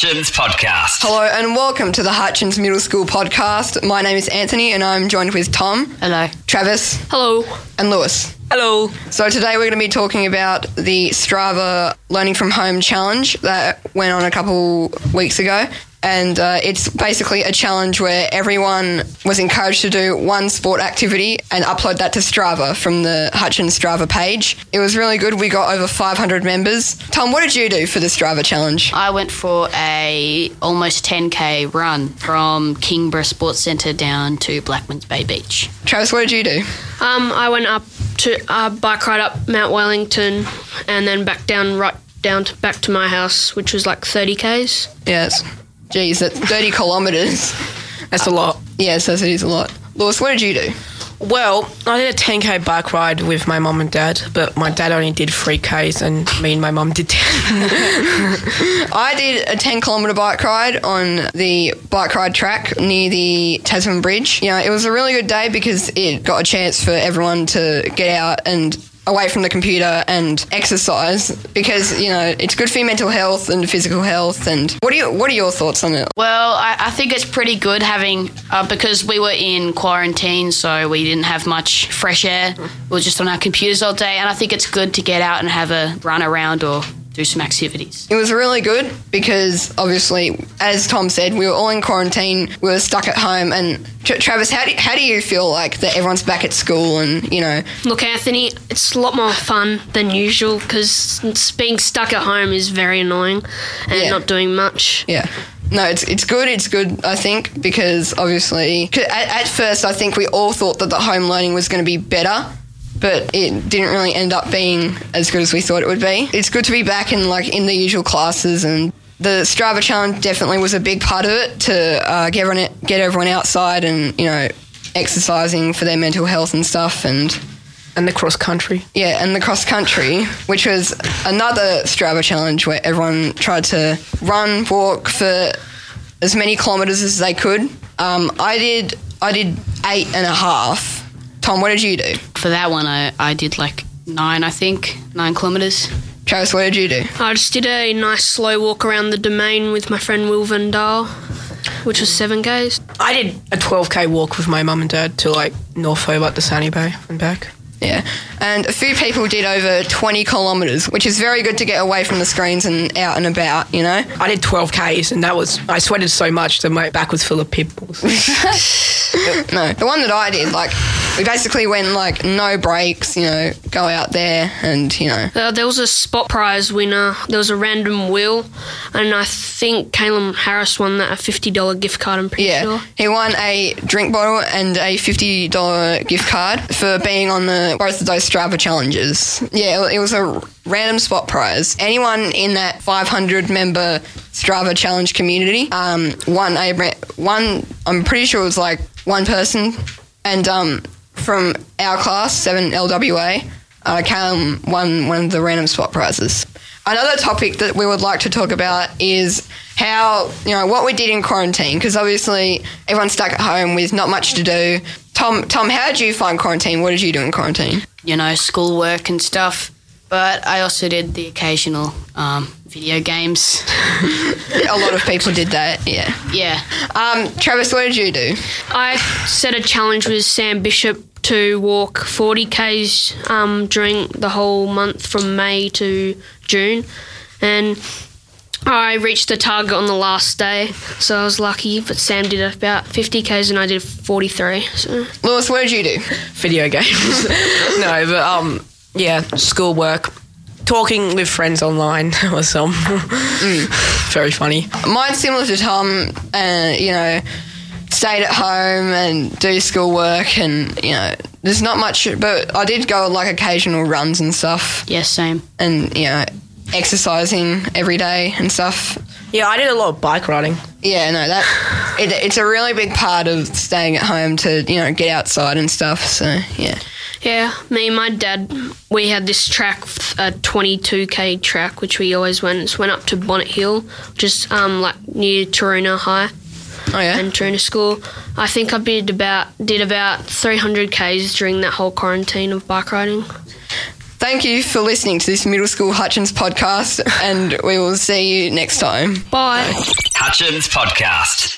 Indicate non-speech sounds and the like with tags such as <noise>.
Hutchins Podcast. Hello and welcome to the Hutchins Middle School podcast. My name is Anthony and I'm joined with Tom, Hello. Travis, Hello. and Lewis. Hello. So today we're going to be talking about the Strava Learning from Home challenge that went on a couple weeks ago. And uh, it's basically a challenge where everyone was encouraged to do one sport activity and upload that to Strava from the Hutchins Strava page. It was really good. We got over 500 members. Tom, what did you do for the Strava challenge? I went for a almost 10k run from Kingborough Sports Centre down to Blackman's Bay Beach. Travis, what did you do? Um, I went up to uh, bike ride up Mount Wellington, and then back down right down to back to my house, which was like 30 k's. Yes. Geez, that's 30 kilometres. That's a lot. Yes, that is it is a lot. Lewis, what did you do? Well, I did a 10k bike ride with my mum and dad, but my dad only did 3k's and me and my mum did 10. <laughs> I did a 10 kilometre bike ride on the bike ride track near the Tasman Bridge. You know, it was a really good day because it got a chance for everyone to get out and away from the computer and exercise because you know it's good for your mental health and physical health and what are you, what are your thoughts on it Well, I, I think it's pretty good having, uh, because we were in quarantine, so we didn't have much fresh air. We were just on our computers all day, and I think it's good to get out and have a run around or do some activities. It was really good because obviously, as Tom said, we were all in quarantine. We were stuck at home. And Tra- Travis, how do, how do you feel like that everyone's back at school and you know? Look, Anthony, it's a lot more fun than usual because being stuck at home is very annoying and Yeah. not doing much. Yeah. No, it's it's good. It's good. I think because obviously, at, at first, I think we all thought that the home learning was going to be better. But it didn't really end up being as good as we thought it would be. It's good to be back in like in the usual classes, and the Strava challenge definitely was a big part of it to uh, get everyone get everyone outside and you know exercising for their mental health and stuff and and the cross country. yeah, and the cross country, which was another Strava challenge where everyone tried to run, walk for as many kilometers as they could. Um, I did I did eight and a half. Tom, what did you do? For that one, I, I did like nine, I think, nine kilometres. Travis, what did you do? I just did a nice slow walk around the domain with my friend Will Van Dahl, which was 7 k's. I did a 12k walk with my mum and dad to like North Hobart to Sandy Bay and back. Yeah, and a few people did over twenty kilometers, which is very good to get away from the screens and out and about. You know. I did 12k's and that was I sweated so much that my back was full of pimples. <laughs> No, the one that I did, like, we basically went like no breaks. You know, go out there and you know Uh, there was a spot prize winner. There was a random wheel, and I think Caleb Harris won that a $50 gift card, I'm pretty Yeah, sure. he won a drink bottle and a fifty dollar gift card for being on the both of those Strava challenges. Yeah, it was a random spot prize. Anyone in that five hundred member Strava challenge community um, won a one. I'm pretty sure it was like one person, and um, from our class seven LWA, uh, Callum won one of the random spot prizes. Another topic that we would like to talk about is how, you know, what we did in quarantine, because obviously everyone's stuck at home with not much to do. Tom, Tom, how did you find quarantine? What did you do in quarantine? you know, schoolwork and stuff. But I also did the occasional um, video games. <laughs> A lot of people did that, yeah. Yeah. Um, Travis, what did you do? I set a challenge with Sam Bishop to walk 40 k's um, during the whole month from May to June, and I reached the target on the last day, so I was lucky. But Sam did about 50 k's and I did 43. So Lewis, what did you do? Video games. <laughs> no, but um yeah, schoolwork. Talking with friends online <laughs> was um <laughs> very funny. Mine's similar to Tom, uh, you know, stayed at home and do schoolwork and, you know, there's not much, but I did go on like occasional runs and stuff Yeah, same. and, you know, exercising every day and stuff. Yeah, I did a lot of bike riding. Yeah, no, that it, it's a really big part of staying at home to you know get outside and stuff. So yeah, yeah, me and my dad, we had this track, a 22k track, which we always went. Just went up to Bonnet Hill, just um like near Taruna High. Oh yeah, and during school. I think I did about did about 300 k's during that whole quarantine of bike riding. Thank you for listening to this Middle School Hutchins podcast, and we will see you next time. Bye. Hutchins Podcast.